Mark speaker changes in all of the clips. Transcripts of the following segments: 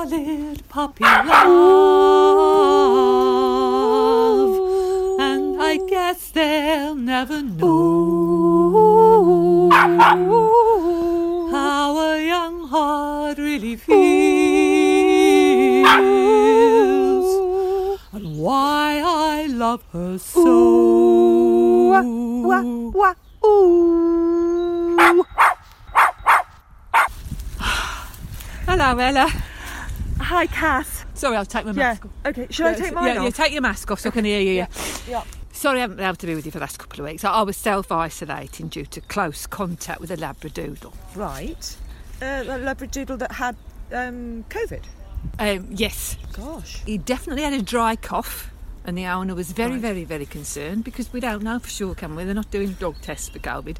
Speaker 1: squalid puppy love. And I guess they'll never know how a young heart really feels and why I love her so.
Speaker 2: Wah, wah, ooh.
Speaker 1: Hello, Ella.
Speaker 2: Hi, Cass.
Speaker 1: Sorry, I'll take my
Speaker 2: Yeah.
Speaker 1: mask off.
Speaker 2: Okay. Should I take mine
Speaker 1: yeah,
Speaker 2: off?
Speaker 1: yeah, take your mask off so I can hear you. Yeah.
Speaker 2: Yeah.
Speaker 1: Sorry, I haven't been able to be with you for the last couple of weeks. I was self isolating due to close contact with a Labradoodle.
Speaker 2: Right. Uh, the Labradoodle that had um, COVID.
Speaker 1: Um, yes,
Speaker 2: Gosh.
Speaker 1: he definitely had a dry cough, and the owner was very,
Speaker 2: Right.
Speaker 1: very, very concerned because we don't know for sure, can we? They're not doing dog tests for COVID.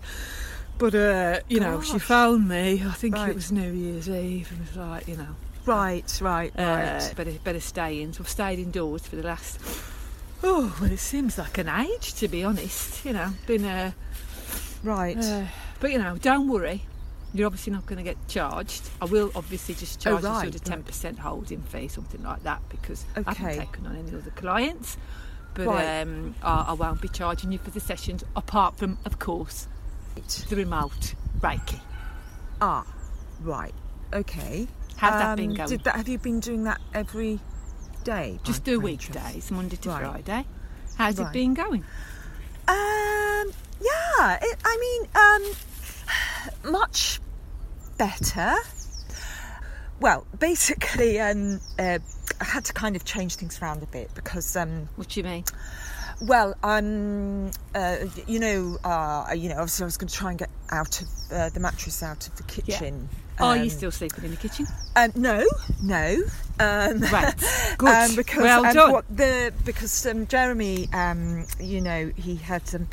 Speaker 1: But, uh, you know, she
Speaker 2: Gosh.
Speaker 1: phoned me, I think
Speaker 2: Right.
Speaker 1: it was New Year's Eve, and was like, you know,
Speaker 2: Right, right,
Speaker 1: uh,
Speaker 2: right.
Speaker 1: better, better stay in. So I've stayed indoors for the last, oh, well, it seems like an age, to be honest. You know, been a.
Speaker 2: right.
Speaker 1: Uh, but you know, don't worry. You're obviously not going to get charged. I will obviously just
Speaker 2: Oh,
Speaker 1: charge
Speaker 2: right,
Speaker 1: a sort of ten percent holding fee, something like that, because I haven't taken on any other clients. But
Speaker 2: Right.
Speaker 1: um, I, I won't be charging you for the sessions, apart from, of course, the remote Reiki.
Speaker 2: ah, right. Okay.
Speaker 1: How's that been
Speaker 2: Um,
Speaker 1: going?
Speaker 2: Did that, have you been doing that every day?
Speaker 1: Just do weekdays, Monday to
Speaker 2: Right.
Speaker 1: Friday. How's
Speaker 2: Right.
Speaker 1: it been going?
Speaker 2: Um, yeah, it, I mean, um, much better. Well, basically, um, uh, I had to kind of change things around a bit because, um,
Speaker 1: What do you mean?
Speaker 2: well, um, uh, you know, uh, you know, obviously, I was going to try and get out of uh, the mattress out of the kitchen.
Speaker 1: Are you
Speaker 2: Um,
Speaker 1: still sleeping in the kitchen?
Speaker 2: Um, no, no. Um,
Speaker 1: Right. Good.
Speaker 2: Um, because
Speaker 1: well
Speaker 2: um,
Speaker 1: done.
Speaker 2: what the because um, Jeremy, um, you know, he had some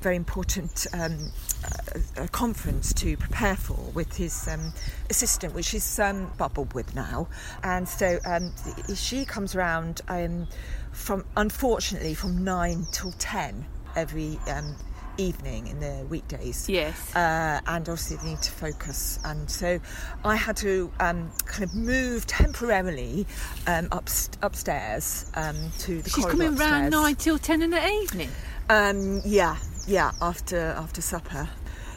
Speaker 2: very important um, uh, a conference to prepare for with his um, assistant, which is um, bubbled with now, and so um, she comes around um, from unfortunately from nine till ten every um, evening in the weekdays
Speaker 1: Yes.
Speaker 2: uh, and obviously they need to focus. And so I had to um, kind of move temporarily um, up, upstairs um, to the
Speaker 1: She's
Speaker 2: corridor
Speaker 1: coming round
Speaker 2: upstairs.
Speaker 1: nine till ten in the evening.
Speaker 2: Um, yeah, yeah, after after supper.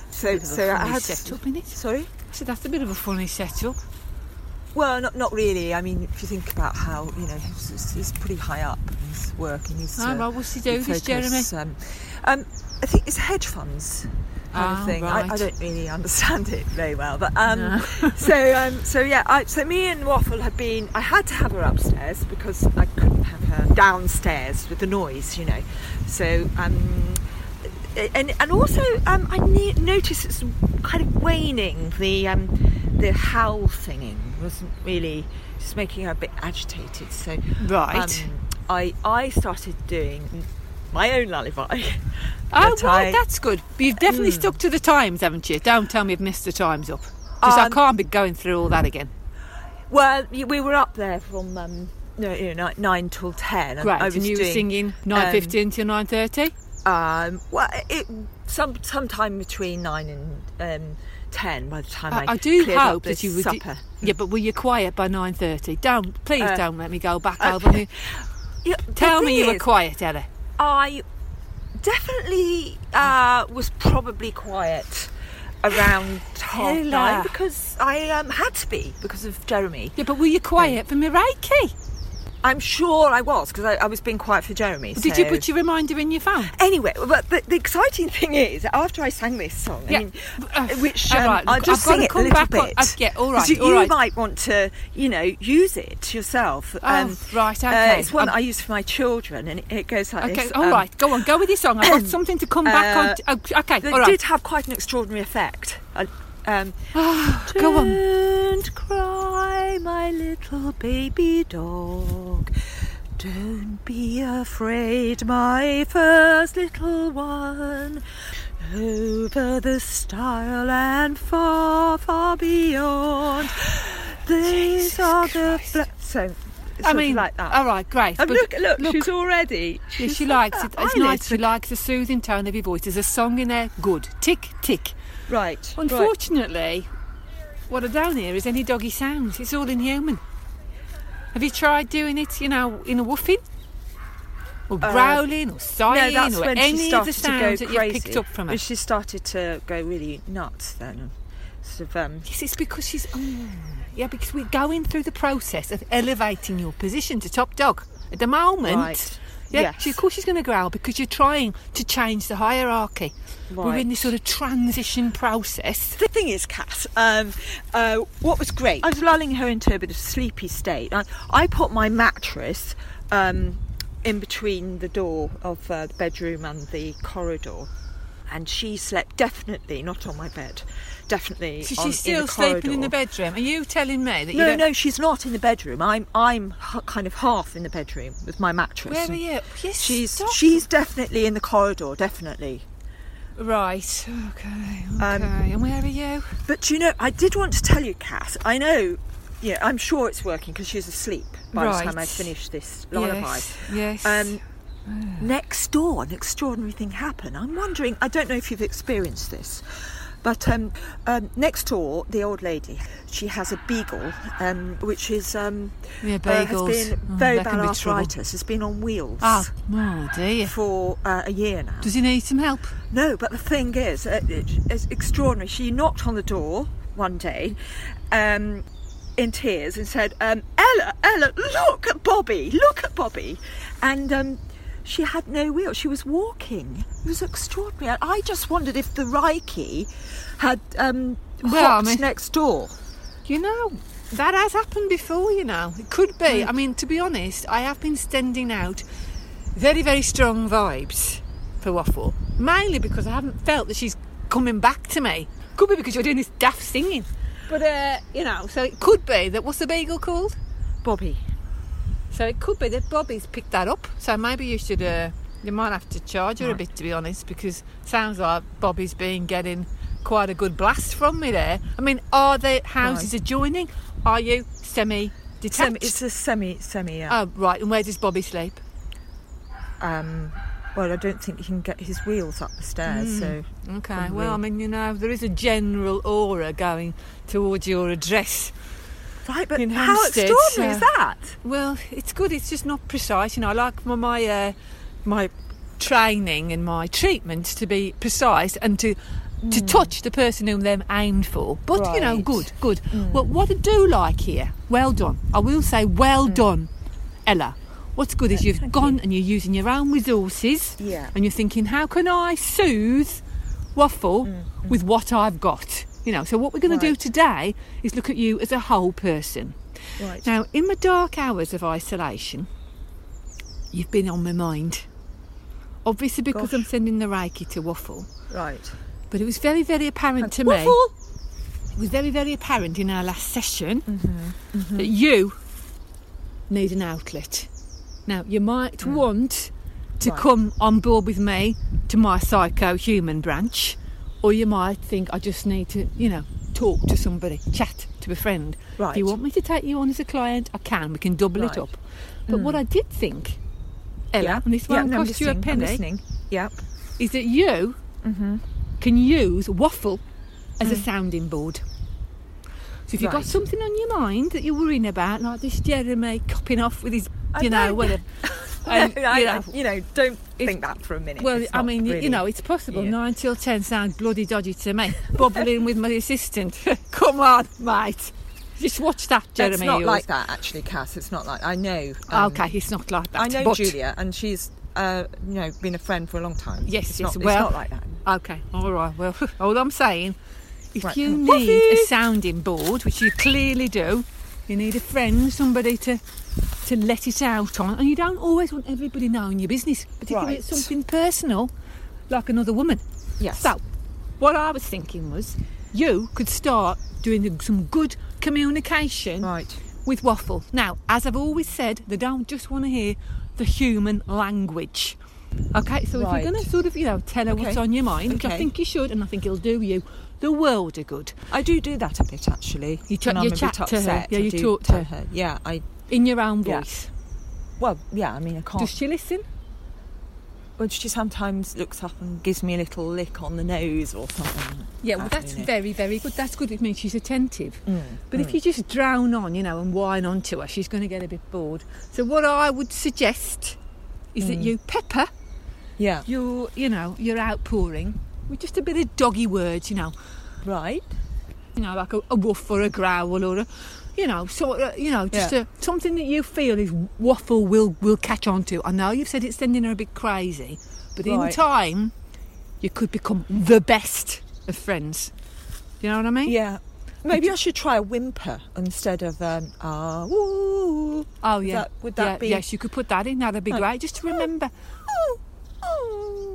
Speaker 2: So,
Speaker 1: Bit of a
Speaker 2: so I had
Speaker 1: setup, innit?
Speaker 2: Sorry.
Speaker 1: So that's a bit of a funny setup.
Speaker 2: Well, not not really. I mean, if you think about how you know he's, he's pretty high up in his work, he needs
Speaker 1: Oh,
Speaker 2: to
Speaker 1: well, what's he do, this
Speaker 2: focus, Um, um, I think it's hedge funds kind
Speaker 1: Oh,
Speaker 2: of thing. I, I don't really understand it very well, but um, so um, so yeah. I, so me and Waffle had been. I had to have her upstairs because I couldn't have her downstairs with the noise, you know. So um, and and also um, I ne- noticed it's kind of waning. The um, the howl singing wasn't really just making her a bit agitated. So
Speaker 1: Right.
Speaker 2: um, I I started doing my own lullaby.
Speaker 1: Oh,
Speaker 2: that
Speaker 1: right,
Speaker 2: I-
Speaker 1: that's good. But you've definitely
Speaker 2: Mm.
Speaker 1: stuck to the times, haven't you? Don't tell me you've missed the times up. Because I
Speaker 2: Um,
Speaker 1: can't be going through all that again.
Speaker 2: Well, we were up there from um, no, you know, nine, nine till ten. and
Speaker 1: Great,
Speaker 2: I was
Speaker 1: and you were
Speaker 2: doing,
Speaker 1: singing 9.15 till 9.30?
Speaker 2: Um, well, it some sometime between nine and um, ten. By the time I,
Speaker 1: I, I do hope that you would...
Speaker 2: supper.
Speaker 1: Yeah, but were you quiet by 9.30? Don't, please
Speaker 2: Uh,
Speaker 1: don't let me go back
Speaker 2: uh,
Speaker 1: over.
Speaker 2: Yeah,
Speaker 1: Tell me you were quiet, Ella.
Speaker 2: I definitely uh, was probably quiet around half nine because I um, had to be because of Jeremy.
Speaker 1: Yeah, but were you quiet for Reiki?
Speaker 2: I'm sure I was because I, I was being quiet for Jeremy.
Speaker 1: Did you put your reminder in your phone?
Speaker 2: Anyway, but the, the exciting thing is, after I sang this song, I
Speaker 1: Yeah,
Speaker 2: mean,
Speaker 1: uh,
Speaker 2: which um,
Speaker 1: right,
Speaker 2: I'll just
Speaker 1: I've
Speaker 2: sing it a little
Speaker 1: back on-
Speaker 2: bit.
Speaker 1: uh, yeah, all right,
Speaker 2: you,
Speaker 1: all
Speaker 2: you
Speaker 1: right.
Speaker 2: might want to, you know, use it yourself.
Speaker 1: Oh, right, okay.
Speaker 2: Uh, it's one
Speaker 1: Um,
Speaker 2: I use for my children, and it, it goes like
Speaker 1: Okay,
Speaker 2: this.
Speaker 1: all
Speaker 2: um,
Speaker 1: right, go on, go with your song. I've got something to come back
Speaker 2: uh,
Speaker 1: on. Oh, okay, right.
Speaker 2: did have quite an extraordinary effect. I- um,
Speaker 1: Go on.
Speaker 2: Don't cry, my little baby dog. Don't be afraid, my first little one. Over the stile and far, far beyond. These
Speaker 1: Jesus
Speaker 2: are the
Speaker 1: Christ.
Speaker 2: so.
Speaker 1: I mean,
Speaker 2: like that.
Speaker 1: all right, great.
Speaker 2: Look, look,
Speaker 1: look,
Speaker 2: she's already.
Speaker 1: yeah, she likes it. It's nice. She likes the soothing tone of your voice. There's a song in there. Good. Tick, tick.
Speaker 2: Right. right.
Speaker 1: Unfortunately, what I don't hear is any doggy sounds. It's all inhuman. Have you tried doing it, you know, in a woofing? Or growling or
Speaker 2: Uh, no,
Speaker 1: sighing
Speaker 2: that's
Speaker 1: or any of the sounds that you've picked up from her?
Speaker 2: She started to go really nuts then. Sort of, um,
Speaker 1: Yes, it's because she's. Oh, yeah, because we're going through the process of elevating your position to top dog. At the moment,
Speaker 2: Right.
Speaker 1: yeah,
Speaker 2: Yes.
Speaker 1: she, of course she's going to growl because you're trying to change the hierarchy. Right. We're in this sort of transition process.
Speaker 2: The thing is, Kat, um, uh, what was great, I was lulling her into a bit of sleepy state. I, I put my mattress um, in between the door of uh, the bedroom and the corridor, and she slept definitely not on my bed, definitely.
Speaker 1: So
Speaker 2: on,
Speaker 1: she's still
Speaker 2: in
Speaker 1: sleeping in the bedroom. Are you telling me that you
Speaker 2: No,
Speaker 1: don't?
Speaker 2: no, she's not in the bedroom. I'm, I'm kind of half in the bedroom with my mattress.
Speaker 1: Where are you? Yes,
Speaker 2: She's,
Speaker 1: stop.
Speaker 2: she's definitely in the corridor, definitely.
Speaker 1: right. Okay. Okay.
Speaker 2: Um,
Speaker 1: and where are you?
Speaker 2: But you know, I did want to tell you, Kat. I know, yeah, I'm sure it's working because she's asleep by the time I finish this lullaby.
Speaker 1: Yes. Yes.
Speaker 2: Um, next door, an extraordinary thing happened. I'm wondering. I don't know if you've experienced this, but um, um, next door, the old lady, she has a beagle, um, which is um,
Speaker 1: yeah,
Speaker 2: uh, has been
Speaker 1: Oh,
Speaker 2: very bad
Speaker 1: be
Speaker 2: arthritis. Has been on wheels.
Speaker 1: Oh, oh dear.
Speaker 2: For uh, a year now.
Speaker 1: Does he need some help?
Speaker 2: No, but the thing is, uh, it, it's extraordinary. She knocked on the door one day um, in tears and said, um, Ella, Ella, look at Bobby, look at Bobby. And um, she had no wheel, she was walking. It was extraordinary. I just wondered if the Reiki had um,
Speaker 1: Well, I
Speaker 2: hopped
Speaker 1: mean-
Speaker 2: next door.
Speaker 1: You know, that has happened before, you know. It could be. I mean, to be honest, I have been sending out very, very strong vibes for Waffle. Mainly because I haven't felt that she's coming back to me. Could be because you're doing this daft singing. But, uh, you know, so it could be that. What's the beagle called?
Speaker 2: Bobby.
Speaker 1: So it could be that Bobby's picked that up. So maybe you should, uh, you might have to charge her a bit, to be honest, because it sounds like Bobby's been getting quite a good blast from me there. I mean, are the houses adjoining? Are you semi detached?
Speaker 2: It's a semi, semi, yeah.
Speaker 1: Oh, right. And where does Bobby sleep?
Speaker 2: Um, well, I don't think he can get his wheels up the stairs, so.
Speaker 1: Okay. Well, I mean, you know, there is a general aura going towards your address.
Speaker 2: Right, but how
Speaker 1: Hampstead,
Speaker 2: extraordinary is that?
Speaker 1: Well, it's good. It's just not precise. You know, I like my my, uh, my training and my treatment to be precise and to to hmm. touch the person whom they're aimed for. But you know,
Speaker 2: Right.
Speaker 1: good, good. Hmm. Well, what I do like here, well done. I will say, well hmm. done, Ella. What's good is you've
Speaker 2: thank
Speaker 1: gone and you're using your own resources,
Speaker 2: Yeah.
Speaker 1: and you're thinking, how can I soothe Waffle mm, mm. with what I've got? You know. So what we're going to do today is look at you as a whole person.
Speaker 2: Right.
Speaker 1: Now, in my dark hours of isolation, you've been on my mind. Obviously, because
Speaker 2: Gosh.
Speaker 1: I'm sending the Reiki to Waffle.
Speaker 2: Right.
Speaker 1: But it was very, very apparent to me.
Speaker 2: Waffle!
Speaker 1: It was very, very apparent in our last session
Speaker 2: Mm-hmm.
Speaker 1: that you need an outlet. Now, you might want to
Speaker 2: Mm. Right.
Speaker 1: come on board with me to my psycho human branch, or you might think I just need to, you know, talk to somebody, chat to a friend. Right. If you want me to take you on as a client, I can. We can double it
Speaker 2: Right.
Speaker 1: up. But what I did think, Ella,
Speaker 2: yeah.
Speaker 1: and this
Speaker 2: yeah,
Speaker 1: won't
Speaker 2: no,
Speaker 1: cost you a penny,
Speaker 2: listening. Yep.
Speaker 1: is that you
Speaker 2: Mm-hmm.
Speaker 1: can use waffle as a sounding board. So if you've got something on your mind that you're worrying about, like this Jeremy copping off with his, you know,
Speaker 2: know.
Speaker 1: whatever. and, you know,
Speaker 2: you know, don't think that for a minute.
Speaker 1: well,
Speaker 2: It's
Speaker 1: I mean, you-
Speaker 2: really-
Speaker 1: you know, it's possible.
Speaker 2: yeah.
Speaker 1: Nine till ten sounds bloody dodgy to me. Bubbling with my assistant. Come on, mate. Just watch that, Jeremy.
Speaker 2: it's not
Speaker 1: yours.
Speaker 2: like that, actually, Cass. It's not like I know. um,
Speaker 1: okay, it's not like that.
Speaker 2: I know
Speaker 1: but,
Speaker 2: Julia, and she's, uh, you know, been a friend for a long time.
Speaker 1: Yes,
Speaker 2: it's
Speaker 1: yes,
Speaker 2: not,
Speaker 1: well-
Speaker 2: it's not like that.
Speaker 1: Okay, all right. Well, all I'm saying, if
Speaker 2: Right.
Speaker 1: you need a sounding board, which you clearly do, you need a friend, somebody to to let it out on, and you don't always want everybody knowing your business, particularly it's something personal, like another woman.
Speaker 2: Yes.
Speaker 1: So, what I was thinking was, you could start doing some good communication
Speaker 2: Right.
Speaker 1: with Waffle. Now, as I've always said, they don't just want to hear the human language. Okay, so if you're going to sort of, you know, tell her what's on your mind, which I think you should, and I think it'll do you the world of good,
Speaker 2: I do do that a bit, actually.
Speaker 1: You you chat to her. Yeah,
Speaker 2: I
Speaker 1: you talk to her.
Speaker 2: Yeah, I.
Speaker 1: in your own
Speaker 2: Yeah.
Speaker 1: voice.
Speaker 2: Well, yeah. I mean, I can't.
Speaker 1: Does she listen?
Speaker 2: Well, she sometimes looks up and gives me a little lick on the nose or something.
Speaker 1: Yeah, well, that's
Speaker 2: that,
Speaker 1: very, very good. That's good. It means she's attentive.
Speaker 2: Mm,
Speaker 1: But if you just drown on, you know, and whine on to her, she's going to get a bit bored. So what I would suggest is that
Speaker 2: Mm.
Speaker 1: you pepper
Speaker 2: Yeah.
Speaker 1: your, you know, your outpouring with just a bit of doggy words, you know,
Speaker 2: Right.
Speaker 1: you know, like a, a woof or a growl or a, you know, sort of, you know, just
Speaker 2: Yeah.
Speaker 1: a, something that you feel is waffle will will catch on to. I know you've said it's sending her a bit crazy, but in time, you could become the best of friends. You know what I mean?
Speaker 2: Yeah. Maybe I should try a whimper instead of um, ah woo.
Speaker 1: Oh yeah.
Speaker 2: that- would that
Speaker 1: yeah,
Speaker 2: be-
Speaker 1: Yes, you could put that in. That'd be great. Just to remember,
Speaker 2: Oh, oh.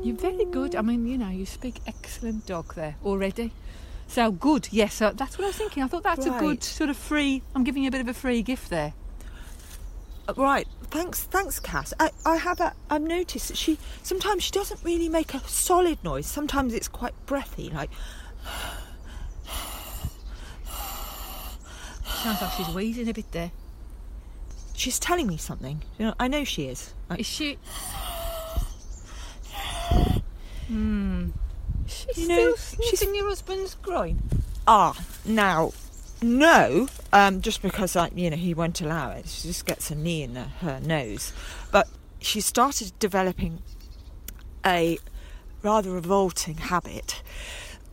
Speaker 1: You're very good. I mean, you know, you speak excellent dog there already. So good. Yes, so that's what I was thinking. I thought that's a good sort of free. I'm giving you a bit of a free gift there.
Speaker 2: Uh, Right, thanks, thanks, Cass. I, I have a, I've noticed that she sometimes she doesn't really make a solid noise. Sometimes it's quite breathy, like
Speaker 1: Sounds like she's wheezing a bit there.
Speaker 2: she's telling me something. You know, I know she is.
Speaker 1: Is she? Hmm. She's
Speaker 2: You know,
Speaker 1: still
Speaker 2: she's-
Speaker 1: sniffing your husband's groin.
Speaker 2: ah, now, no, um, just because I, you know, he won't allow it. She just gets a knee in her, her nose, but she started developing a rather revolting habit.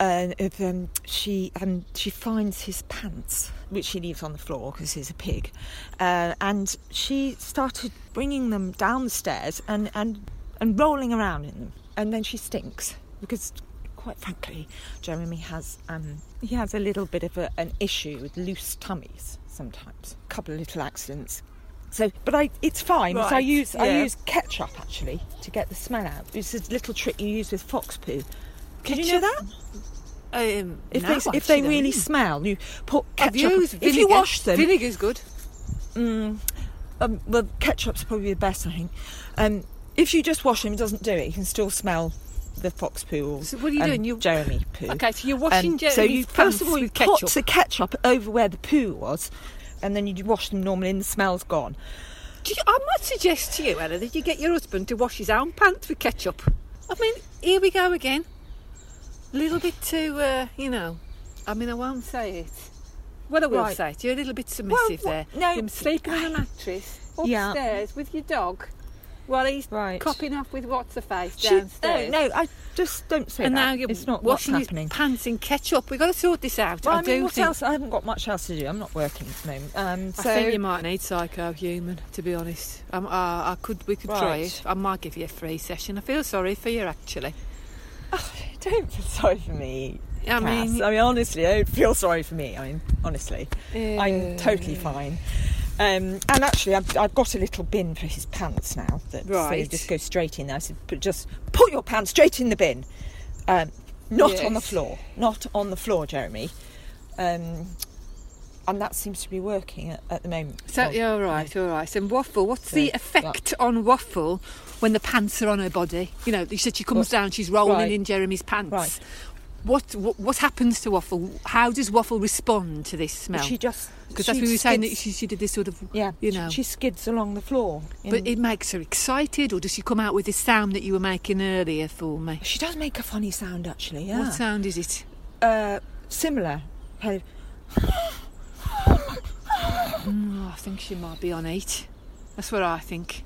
Speaker 2: Uh, of, um, she um, she finds his pants, which she leaves on the floor because he's a pig, uh, and she started bringing them down the stairs and, and and rolling around in them, and then she stinks because, quite frankly, Jeremy has um, he has a little bit of a, an issue with loose tummies sometimes, a couple of little accidents. So, but I, it's fine. because I
Speaker 1: Right,
Speaker 2: use I use ketchup actually to get the smell out. It's a little trick you use with fox poo. Did you know that?
Speaker 1: Um,
Speaker 2: If
Speaker 1: no,
Speaker 2: they if they really smell, you put ketchup.
Speaker 1: used
Speaker 2: if you
Speaker 1: vinegar.
Speaker 2: wash them,
Speaker 1: vinegar's good.
Speaker 2: mm, um, well, ketchup's probably the best, I think. Um, if you just wash them, it doesn't do it. You can still smell the fox poo or
Speaker 1: So what are you
Speaker 2: um,
Speaker 1: doing? You
Speaker 2: Jeremy poo.
Speaker 1: okay? So you're washing
Speaker 2: Um,
Speaker 1: Jeremy's
Speaker 2: so you first of all you put the ketchup over where the poo was, and then you wash them normally, and the smell's gone.
Speaker 1: Do you- I might suggest to you, Ella, that you get your husband to wash his own pants with ketchup. I mean, here we go again. A little bit too, uh, you know. I mean, I won't say it. Well, I will
Speaker 2: Right.
Speaker 1: say it. You're a little bit submissive
Speaker 2: Well,
Speaker 1: there.
Speaker 2: no.
Speaker 1: You're sleeping on a mattress
Speaker 2: Yeah.
Speaker 1: upstairs with your dog while he's
Speaker 2: Right.
Speaker 1: copping off with what's a face
Speaker 2: She-
Speaker 1: downstairs.
Speaker 2: no, no, I just don't say
Speaker 1: and
Speaker 2: that.
Speaker 1: now you're
Speaker 2: it's not
Speaker 1: washing
Speaker 2: what's
Speaker 1: his
Speaker 2: happening.
Speaker 1: pants in ketchup. We've got to sort this out.
Speaker 2: Well,
Speaker 1: I,
Speaker 2: I, mean,
Speaker 1: do
Speaker 2: what
Speaker 1: think.
Speaker 2: else? I haven't got much else to do. I'm not working at the moment. Um,
Speaker 1: I think you might need psycho-human, to be honest. Um, uh, I could, we could try it. I might give you a free session. I feel sorry for you, actually.
Speaker 2: don't feel sorry for me.
Speaker 1: I
Speaker 2: Cass.
Speaker 1: mean,
Speaker 2: I mean, honestly, don't feel sorry for me. I mean, honestly, I'm
Speaker 1: uh,
Speaker 2: totally fine. Um, and actually, I've, I've got a little bin for his pants now. That so
Speaker 1: Right.
Speaker 2: you just go straight in there. I said, "Put- just put your pants straight in the bin, um, not on the floor, not on the floor, Jeremy. Um, and that seems to be working at, at the moment.
Speaker 1: So, yeah, all right, all right. And Waffle, what's
Speaker 2: So,
Speaker 1: the
Speaker 2: yeah.
Speaker 1: effect on Waffle when the pants are on her body? You know, you said she comes
Speaker 2: Well,
Speaker 1: down, she's rolling
Speaker 2: right.
Speaker 1: in Jeremy's pants.
Speaker 2: Right.
Speaker 1: What, what what happens to Waffle? How does Waffle respond to this smell?
Speaker 2: She just
Speaker 1: Because that's
Speaker 2: she
Speaker 1: what you were saying that she, she did this sort of,
Speaker 2: yeah,
Speaker 1: you know.
Speaker 2: she skids along the floor.
Speaker 1: but it makes her excited, or does she come out with this sound that you were making earlier for me?
Speaker 2: she does make a funny sound actually. Yeah,
Speaker 1: What sound is it?
Speaker 2: uh, similar. Kind of,
Speaker 1: Mm, I think she might be on eight. That's what I think.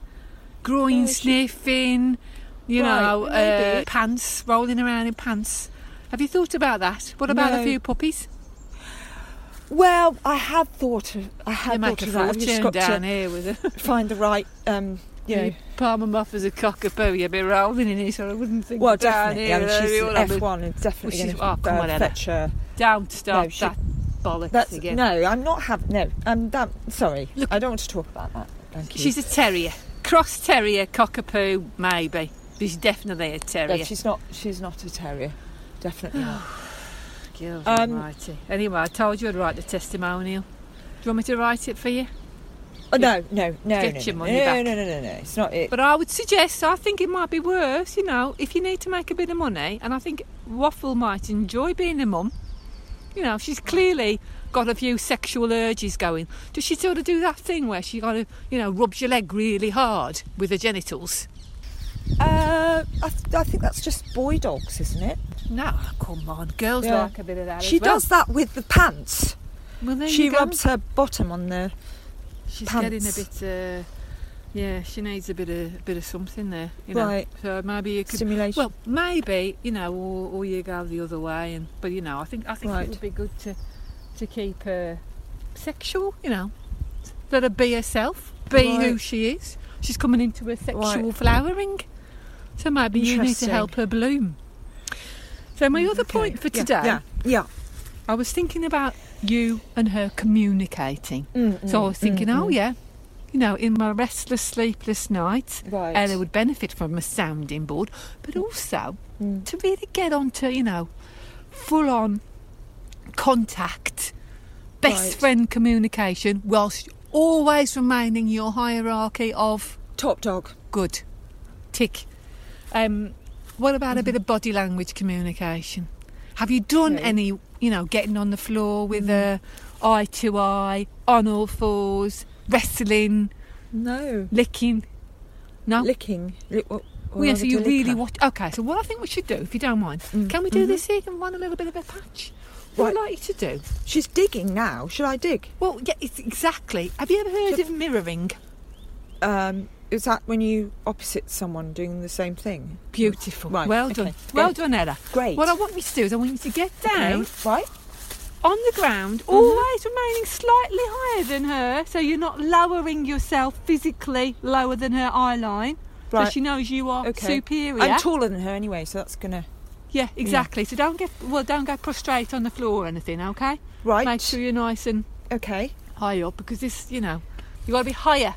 Speaker 1: Groin
Speaker 2: Yeah, she-
Speaker 1: sniffing, you
Speaker 2: Right,
Speaker 1: know, uh, pants, rolling around in pants. Have you thought about that? What about a few puppies?
Speaker 2: Well, I had thought of I had thought of that. I've just got
Speaker 1: down
Speaker 2: to
Speaker 1: here with it.
Speaker 2: find the right, um, you know.
Speaker 1: Palm off as a cockapoo, you'd be rolling in it, so I wouldn't think
Speaker 2: Well,
Speaker 1: down
Speaker 2: definitely.
Speaker 1: here.
Speaker 2: I mean,
Speaker 1: uh,
Speaker 2: she's
Speaker 1: you
Speaker 2: an
Speaker 1: know,
Speaker 2: F1 and definitely
Speaker 1: she's-
Speaker 2: going
Speaker 1: oh, come on, Ella.
Speaker 2: fetch her.
Speaker 1: Don't start
Speaker 2: No, she-
Speaker 1: that bollocks
Speaker 2: That's
Speaker 1: again.
Speaker 2: no, I'm not having no. I'm that sorry.
Speaker 1: Look-
Speaker 2: I don't want to talk about that. Thank you.
Speaker 1: She's a terrier. Cross terrier, cockapoo, maybe. She's definitely a terrier.
Speaker 2: No, she's not. She's not a terrier. Definitely not. Um,
Speaker 1: almighty. Anyway, I told you I'd write the testimonial. Do you want me to write it for you?
Speaker 2: Oh, no, no, no,
Speaker 1: Get
Speaker 2: no,
Speaker 1: your
Speaker 2: no,
Speaker 1: money
Speaker 2: no,
Speaker 1: back.
Speaker 2: no, no, no, no. It's not it.
Speaker 1: But I would suggest, I think it might be worse, you know, if you need to make a bit of money, and I think Waffle might enjoy being a mum. You know, she's clearly got a few sexual urges going. Does she sort of do that thing where she kind of, you know, rubs your leg really hard with her genitals?
Speaker 2: Uh, I, I think that's just boy dogs, isn't it?
Speaker 1: No, come on, girls
Speaker 2: Yeah.
Speaker 1: like a bit of that.
Speaker 2: She
Speaker 1: as well.
Speaker 2: does that with the pants.
Speaker 1: Well,
Speaker 2: She rubs her bottom on the.
Speaker 1: She's
Speaker 2: pants.
Speaker 1: getting a bit. Uh, yeah, she needs a bit of bit of something there. You know?
Speaker 2: Right.
Speaker 1: So maybe you could.
Speaker 2: Stimulation.
Speaker 1: Well, maybe you know, or, or you go the other way, and but you know, I think I think
Speaker 2: Right.
Speaker 1: it would be good to to keep her sexual. You know, let her be herself, be who she is. She's coming into her sexual
Speaker 2: Right.
Speaker 1: flowering, so maybe you need to help her bloom. So my other
Speaker 2: Okay.
Speaker 1: point for today,
Speaker 2: Yeah. Yeah.
Speaker 1: I was thinking about you and her communicating.
Speaker 2: Mm,
Speaker 1: So I
Speaker 2: mm,
Speaker 1: was thinking,
Speaker 2: mm,
Speaker 1: oh
Speaker 2: mm.
Speaker 1: yeah, you know, in my restless, sleepless nights,
Speaker 2: Right.
Speaker 1: Ella would benefit from a sounding board, but also
Speaker 2: Mm.
Speaker 1: to really get onto, you know, full on contact, best
Speaker 2: Right.
Speaker 1: friend communication, whilst always remaining your hierarchy of
Speaker 2: Top dog.
Speaker 1: good. Tick. Um, what about a bit of body language communication? Have you done
Speaker 2: Okay.
Speaker 1: any, you know, getting on the floor with her, eye to eye, on all fours, wrestling,
Speaker 2: No.
Speaker 1: licking? No?
Speaker 2: Licking. Lick,
Speaker 1: Well, yeah, so you really watch. Okay, so what I think we should do, if you don't mind,
Speaker 2: Mm.
Speaker 1: can we do
Speaker 2: Mhm.
Speaker 1: this here and run a little bit of a patch? What
Speaker 2: Right.
Speaker 1: I'd like you to do.
Speaker 2: She's digging now. Should I dig?
Speaker 1: Well, yeah, it's exactly. Have you ever heard
Speaker 2: Should-
Speaker 1: of mirroring?
Speaker 2: Um, is that when you opposite someone doing the same thing?
Speaker 1: Beautiful.
Speaker 2: Right,
Speaker 1: Well
Speaker 2: okay.
Speaker 1: done. Well done, Ella.
Speaker 2: Great.
Speaker 1: What I want you to do is I want you to get down
Speaker 2: Okay, Right.
Speaker 1: on the ground,
Speaker 2: Mm-hmm.
Speaker 1: always remaining slightly higher than her, so you're not lowering yourself physically lower than her eye line.
Speaker 2: Right.
Speaker 1: So she knows you are
Speaker 2: Okay.
Speaker 1: superior.
Speaker 2: I'm taller than her anyway, so that's gonna.
Speaker 1: yeah, exactly. So don't get well, don't go prostrate on the floor or anything, okay?
Speaker 2: Right.
Speaker 1: Make sure you're nice and
Speaker 2: Okay.
Speaker 1: high up because this, you know, you got to be higher.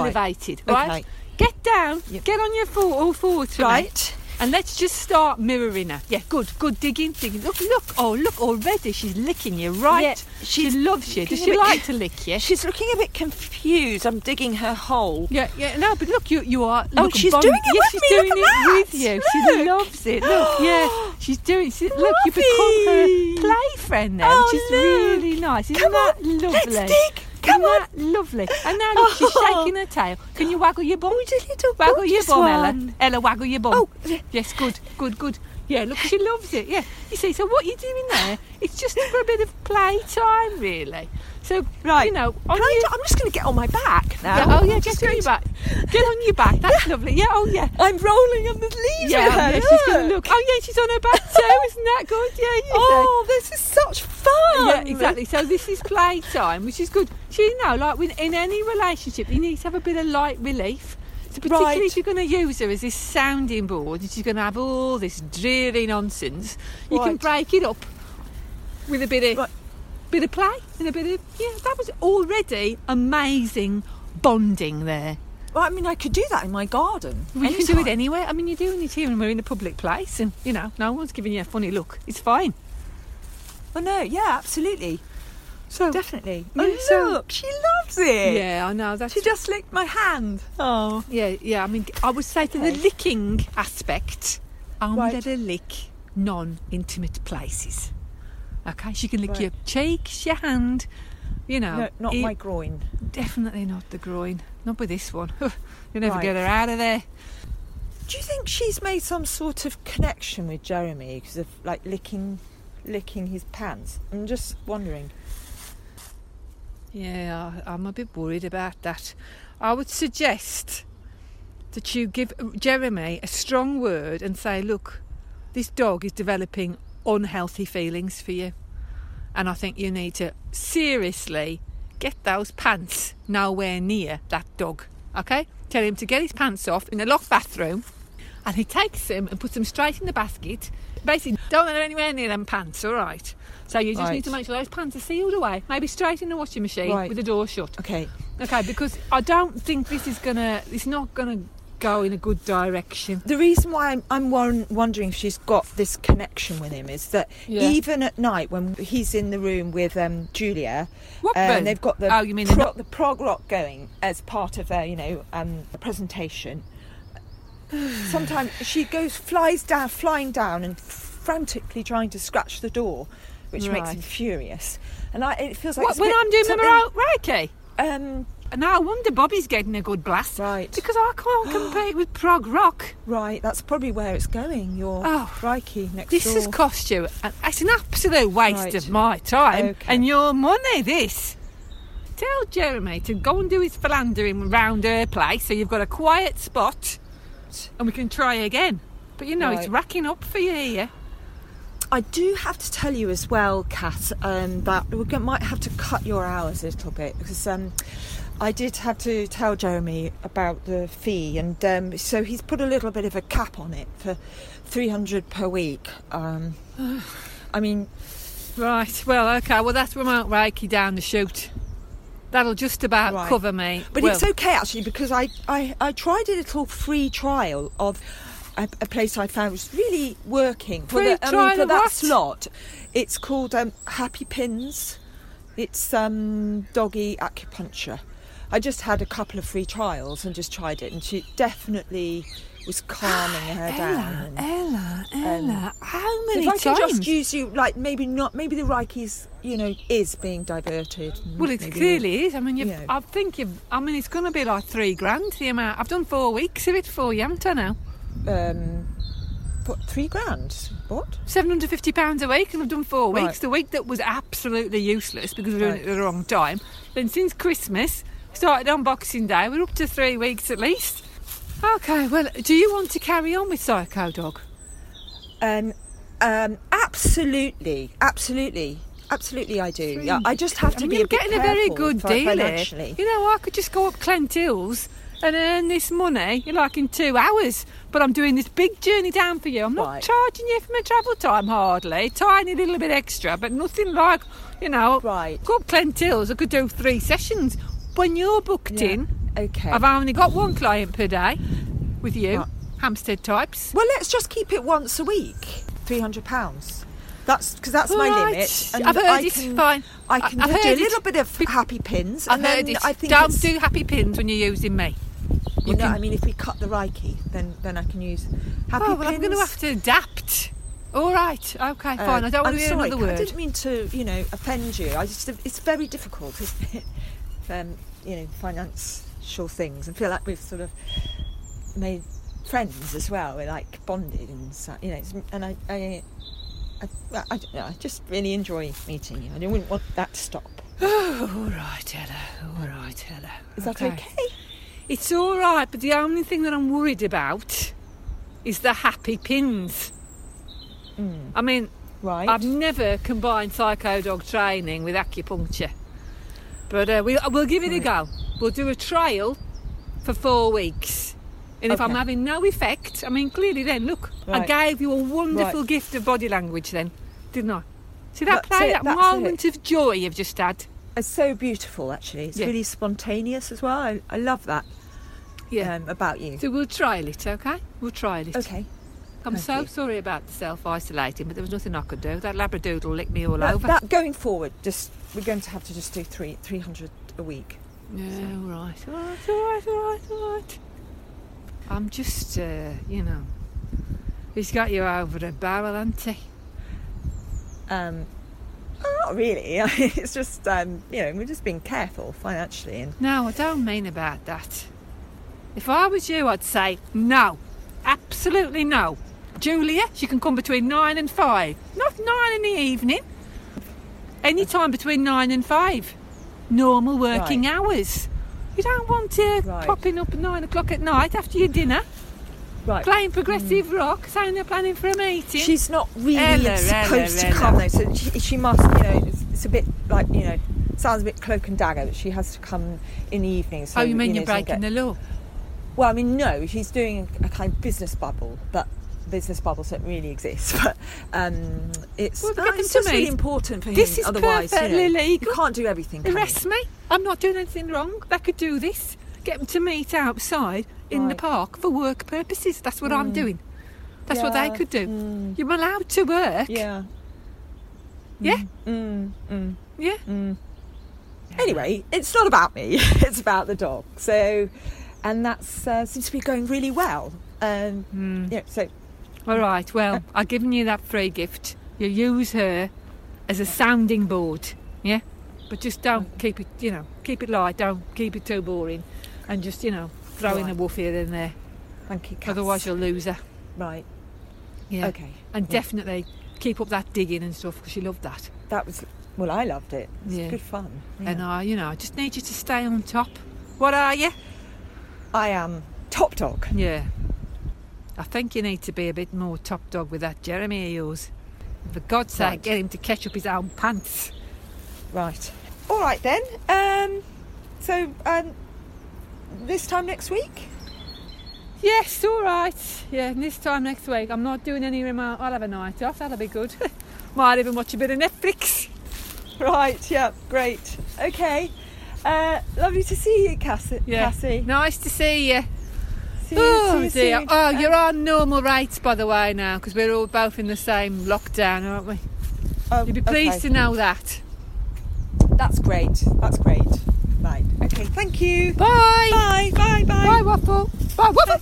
Speaker 1: Elevated, right?
Speaker 2: Okay.
Speaker 1: Get down,
Speaker 2: Yep.
Speaker 1: get on your four, all fours for me.
Speaker 2: Right.
Speaker 1: And let's just start mirroring her. Yeah, good, good digging, digging. Look, look, oh, look, already she's licking you, right?
Speaker 2: Yeah,
Speaker 1: she loves you. Does she like to lick you?
Speaker 2: She's looking a bit confused. I'm digging her hole.
Speaker 1: Yeah, yeah, no, but look, you you are.
Speaker 2: Oh,
Speaker 1: look,
Speaker 2: she's
Speaker 1: bond-
Speaker 2: doing it
Speaker 1: yes,
Speaker 2: with
Speaker 1: she's
Speaker 2: me,
Speaker 1: doing
Speaker 2: look
Speaker 1: it with you. She
Speaker 2: Look.
Speaker 1: loves it. Look, yeah, she's doing. it. look, you've become her play friend now,
Speaker 2: Oh,
Speaker 1: which is
Speaker 2: look.
Speaker 1: really nice. Isn't
Speaker 2: Come
Speaker 1: that
Speaker 2: on,
Speaker 1: lovely?
Speaker 2: let's dig. Come
Speaker 1: Isn't
Speaker 2: on.
Speaker 1: that lovely? And now look, she's
Speaker 2: Oh.
Speaker 1: shaking her tail. Can you waggle your bum?
Speaker 2: Oh, little
Speaker 1: Waggle oh, your
Speaker 2: gorgeous
Speaker 1: bum, Ella. Ella, waggle your bum.
Speaker 2: Oh.
Speaker 1: yes, good, good, good. Yeah, look, she loves it. Yeah, you see, so what you're doing there, it's just for a bit of playtime, really. So,
Speaker 2: Right.
Speaker 1: you know,
Speaker 2: Can I, I'm just going to get on my back now.
Speaker 1: yeah, oh yeah,
Speaker 2: I'm
Speaker 1: get on your back. Get on your back. That's lovely. Yeah, oh yeah.
Speaker 2: I'm rolling on the leaves
Speaker 1: Yeah,
Speaker 2: with her.
Speaker 1: yeah, she's gonna look. Oh yeah, she's on her back too. Isn't that good? Yeah, you
Speaker 2: Oh, this is such fun.
Speaker 1: Yeah, exactly. So this is playtime, which is good. So you know, like with, in any relationship, you need to have a bit of light relief. So particularly
Speaker 2: Right.
Speaker 1: if you're going to use her as this sounding board, and she's going to have all this dreary nonsense, you can break it up with a bit of
Speaker 2: Right.
Speaker 1: bit of play and a bit of yeah. That was already amazing bonding there.
Speaker 2: Well, I mean, I could do that in my garden.
Speaker 1: Well, you can do it anywhere. I mean, you're doing it here, and we're in a public place, and you know, no one's giving you a funny look. It's fine.
Speaker 2: Oh no, yeah, absolutely,
Speaker 1: So
Speaker 2: definitely.
Speaker 1: Oh, yeah,
Speaker 2: oh
Speaker 1: so-
Speaker 2: look, she loves it.
Speaker 1: yeah, I know that's
Speaker 2: She just licked my hand. Oh.
Speaker 1: yeah, yeah. I mean, I would say to the licking aspect, only
Speaker 2: Right.
Speaker 1: let her lick non-intimate places. Okay, she can lick
Speaker 2: Right.
Speaker 1: your cheeks, your hand. You know,
Speaker 2: No, not
Speaker 1: it-
Speaker 2: my groin.
Speaker 1: definitely not the groin. Not with this one. You'll never
Speaker 2: Right.
Speaker 1: get her out of there.
Speaker 2: Do you think she's made some sort of connection with Jeremy because of like licking, licking his pants? I'm just wondering.
Speaker 1: Yeah, I'm a bit worried about that. I would suggest that you give uh, Jeremy a strong word and say, look, this dog is developing unhealthy feelings for you. And I think you need to seriously get those pants nowhere near that dog. Okay? Tell him to get his pants off in the locked bathroom and he takes them and puts them straight in the basket. Basically, don't let her anywhere near them pants, all right? So you just
Speaker 2: Right.
Speaker 1: need to make sure those pants are sealed away. Maybe straight in the washing machine
Speaker 2: Right.
Speaker 1: with the door shut.
Speaker 2: Okay.
Speaker 1: Okay, because I don't think this is gonna. It's not gonna go in a good direction.
Speaker 2: The reason why I'm, I'm wondering if she's got this connection with him is that
Speaker 1: Yeah.
Speaker 2: even at night when he's in the room with um, Julia,
Speaker 1: What
Speaker 2: and
Speaker 1: room?
Speaker 2: they've got the
Speaker 1: Oh, you mean
Speaker 2: pro- the prog rock going as part of their you know um, presentation. Sometimes she goes flies down, flying down, and frantically trying to scratch the door, which makes him furious. And I, it feels like
Speaker 1: What, when I'm doing my Reiki?
Speaker 2: um,
Speaker 1: And I wonder Bobby's getting a good blast.
Speaker 2: Right.
Speaker 1: Because I can't compete with prog rock.
Speaker 2: Right, that's probably where it's going. Your
Speaker 1: Oh,
Speaker 2: crikey next
Speaker 1: This
Speaker 2: door.
Speaker 1: This has cost you. an- It's an absolute waste
Speaker 2: Right.
Speaker 1: of my time
Speaker 2: Okay.
Speaker 1: and your money. This. Tell Jeremy to go and do his philandering round her place, so you've got a quiet spot, and we can try again. But you know it's racking up for you here.
Speaker 2: I do have to tell you as well, Kat, um, that we might have to cut your hours a little bit because um, I did have to tell Jeremy about the fee, and um, so he's put a little bit of a cap on it for three hundred per week. Um, I mean,
Speaker 1: Right. Well, okay. Well, that's Remote Reiki down the chute. That'll just about
Speaker 2: Right.
Speaker 1: cover me.
Speaker 2: but
Speaker 1: Well,
Speaker 2: it's okay actually because I, I, I tried a little free trial of a, a place I found was really working for,
Speaker 1: Free
Speaker 2: the, I mean, for that
Speaker 1: what?
Speaker 2: slot. It's called um, Happy Pins. It's um, doggy acupuncture. I just had a couple of free trials and just tried it, and she definitely was calming her down.
Speaker 1: Ella, Ella, Ella. How many times?
Speaker 2: if I
Speaker 1: times?
Speaker 2: just use you, like maybe not, maybe the Reiki's, you know, is being diverted.
Speaker 1: well, it clearly is. I mean, you've,
Speaker 2: you know.
Speaker 1: I think you've. I mean, it's going to be like three grand the amount. I've done four weeks of it for you, haven't I? Now
Speaker 2: Um, what, three grand? What?
Speaker 1: seven hundred fifty pounds a week, and I've done four
Speaker 2: Right.
Speaker 1: weeks. The week that was absolutely useless because we were doing
Speaker 2: Right.
Speaker 1: it at the wrong time. Then since Christmas, started on Boxing Day, we're up to three weeks at least. Okay, well, do you want to carry on with Psycho Dog?
Speaker 2: Um, um, absolutely, absolutely, absolutely, I do. Yeah, I just have
Speaker 1: I
Speaker 2: to
Speaker 1: mean,
Speaker 2: be
Speaker 1: you're
Speaker 2: a bit
Speaker 1: getting a very good deal here. You know, I could just go up Clent Hills and earn this money, like in two hours. But I'm doing this big journey down for you. I'm not
Speaker 2: Right.
Speaker 1: charging you for my travel time hardly, tiny little bit extra, but nothing like, you know,
Speaker 2: Right.
Speaker 1: go up Clent Hills. I could do three sessions. When you're booked
Speaker 2: Yeah.
Speaker 1: in,
Speaker 2: Okay.
Speaker 1: I've only got one client per day with you,
Speaker 2: Right.
Speaker 1: Hampstead types.
Speaker 2: well, let's just keep it once a week. Three hundred pounds. That's because that's my
Speaker 1: Right.
Speaker 2: limit.
Speaker 1: I've heard
Speaker 2: I
Speaker 1: it.
Speaker 2: Can,
Speaker 1: Fine.
Speaker 2: I can
Speaker 1: I've
Speaker 2: do a
Speaker 1: it.
Speaker 2: little bit of happy pins,
Speaker 1: I've
Speaker 2: and
Speaker 1: heard
Speaker 2: then
Speaker 1: it.
Speaker 2: I think
Speaker 1: Don't
Speaker 2: it's-
Speaker 1: do happy pins when you're using me. You
Speaker 2: Well, no, I mean, if we cut the Reiki, then then I can use happy
Speaker 1: oh, well, I'm going to have to adapt. All right. Okay,
Speaker 2: Uh,
Speaker 1: fine. I don't want
Speaker 2: I'm
Speaker 1: to hear
Speaker 2: sorry,
Speaker 1: another
Speaker 2: I
Speaker 1: word.
Speaker 2: didn't mean to, you know, offend you. I just, it's very difficult, isn't it? Um, you know, financial things. and feel like we've sort of made friends as well. We're like bonded and so, you know. And I, I, I, I, I, don't know, I just really enjoy meeting you. I wouldn't want that to stop.
Speaker 1: Oh, all right, Ella. All right, Ella.
Speaker 2: Is that okay?
Speaker 1: It's all right, but the only thing that I'm worried about is the happy pins.
Speaker 2: Mm,
Speaker 1: I mean,
Speaker 2: right.
Speaker 1: I've never combined psycho dog training with acupuncture, but uh, we, we'll give it a go. We'll do a trial for four weeks. And if I'm having no effect, I mean, clearly then, look, I gave you a wonderful
Speaker 2: Right.
Speaker 1: gift of body language then, didn't I? See that play,
Speaker 2: it,
Speaker 1: that moment of joy you've just had?
Speaker 2: It's so beautiful, actually. It's
Speaker 1: Yeah.
Speaker 2: really spontaneous as well. I, I love that
Speaker 1: Yeah.
Speaker 2: um, about you.
Speaker 1: So we'll trial it, okay? We'll trial it.
Speaker 2: Okay.
Speaker 1: I'm
Speaker 2: thank
Speaker 1: so
Speaker 2: you.
Speaker 1: sorry about the self-isolating, but there was nothing I could do. That labradoodle licked me all
Speaker 2: That,
Speaker 1: over.
Speaker 2: that going forward, just we're going to have to just do three three hundred a week.
Speaker 1: Yeah, all right, all right, all right, all right, all right. I'm just, uh, you know, he's got you over a barrel, hasn't he?
Speaker 2: Um, not really. it's just um, you know we're just being careful financially and
Speaker 1: No, I don't mean about that. If I was you, I'd say no, absolutely no. Julia, she can come between nine and five, not nine in the evening. Any time between nine and five. Normal working hours. You don't want her
Speaker 2: Right.
Speaker 1: popping up at nine o'clock at night after your dinner,
Speaker 2: right.
Speaker 1: playing progressive hmm. rock, saying they're planning for a meeting.
Speaker 2: She's not really
Speaker 1: Ella,
Speaker 2: supposed
Speaker 1: Ella,
Speaker 2: to come though, so she, she must. You know, it's, it's a bit like you know, sounds a bit cloak and dagger that she has to come in the evening. So,
Speaker 1: oh, you mean you're
Speaker 2: so
Speaker 1: breaking
Speaker 2: get-
Speaker 1: the law?
Speaker 2: Well, I mean, no, she's doing a kind of business bubble, but business bubbles don't really exist. But um, it's,
Speaker 1: Well,
Speaker 2: uh, it's just really important for him.
Speaker 1: This is
Speaker 2: Otherwise, you, know,
Speaker 1: perfectly legal.
Speaker 2: you can't do everything. you?
Speaker 1: Arrest me. I'm not doing anything wrong. They could do this. Get them to meet outside in the park for work purposes. That's what I'm
Speaker 2: Mm.
Speaker 1: doing. That's what they could do.
Speaker 2: mm,
Speaker 1: You're allowed to work.
Speaker 2: yeah.
Speaker 1: Yeah?
Speaker 2: Mm, mm,
Speaker 1: Yeah.
Speaker 2: mm. Anyway, it's not about me. it's about the dog. So, and that uh, seems to be going really well. Um,
Speaker 1: Mm.
Speaker 2: yeah. So
Speaker 1: All right. Well, I've given you that free gift. You use her as a sounding board. Yeah. but just don't mm. keep it. You know, keep it light. Don't keep it too boring, and just you know throw in a
Speaker 2: Right.
Speaker 1: woof here and there.
Speaker 2: Thank you, Cass.
Speaker 1: Otherwise, you'll lose her.
Speaker 2: Right.
Speaker 1: Yeah.
Speaker 2: Okay.
Speaker 1: And
Speaker 2: Yeah.
Speaker 1: definitely keep up that digging and stuff because she loved that.
Speaker 2: That was well. I loved it. It was
Speaker 1: Yeah.
Speaker 2: good fun.
Speaker 1: And I, you know, I just need you to stay on top. What are you?
Speaker 2: I am top dog.
Speaker 1: Yeah. I think you need to be a bit more top dog with that Jeremy of yours. For God's sake, get him to catch up his own pants.
Speaker 2: Right. All right then. Um. So um. This time next week.
Speaker 1: Yes, all right. Yeah, this time next week, I'm not doing any remote. I'll have a night off. That'll be good. Might even watch a bit of Netflix.
Speaker 2: Right. Yeah. Great. Okay. Uh, lovely to see you, Cassie.
Speaker 1: Yeah.
Speaker 2: Cassie.
Speaker 1: Nice to see you.
Speaker 2: See you,
Speaker 1: oh
Speaker 2: see you
Speaker 1: dear.
Speaker 2: soon.
Speaker 1: Oh,
Speaker 2: Um,
Speaker 1: you're on normal rates, by the way, now, because we're all both in the same lockdown, aren't we?
Speaker 2: oh,
Speaker 1: You'd be pleased
Speaker 2: okay.
Speaker 1: to know that.
Speaker 2: That's great. That's great. Right. Okay. Thank you.
Speaker 1: Bye.
Speaker 2: Bye. Bye. Bye.
Speaker 1: Bye, Waffle. Bye, Waffle.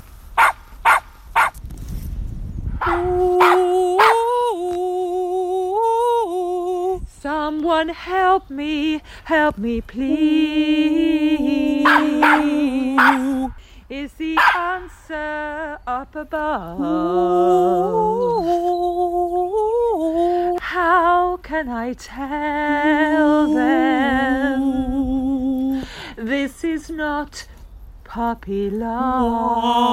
Speaker 2: Someone help me, help me please. Is the answer up above? How can I tell them this is not puppy love?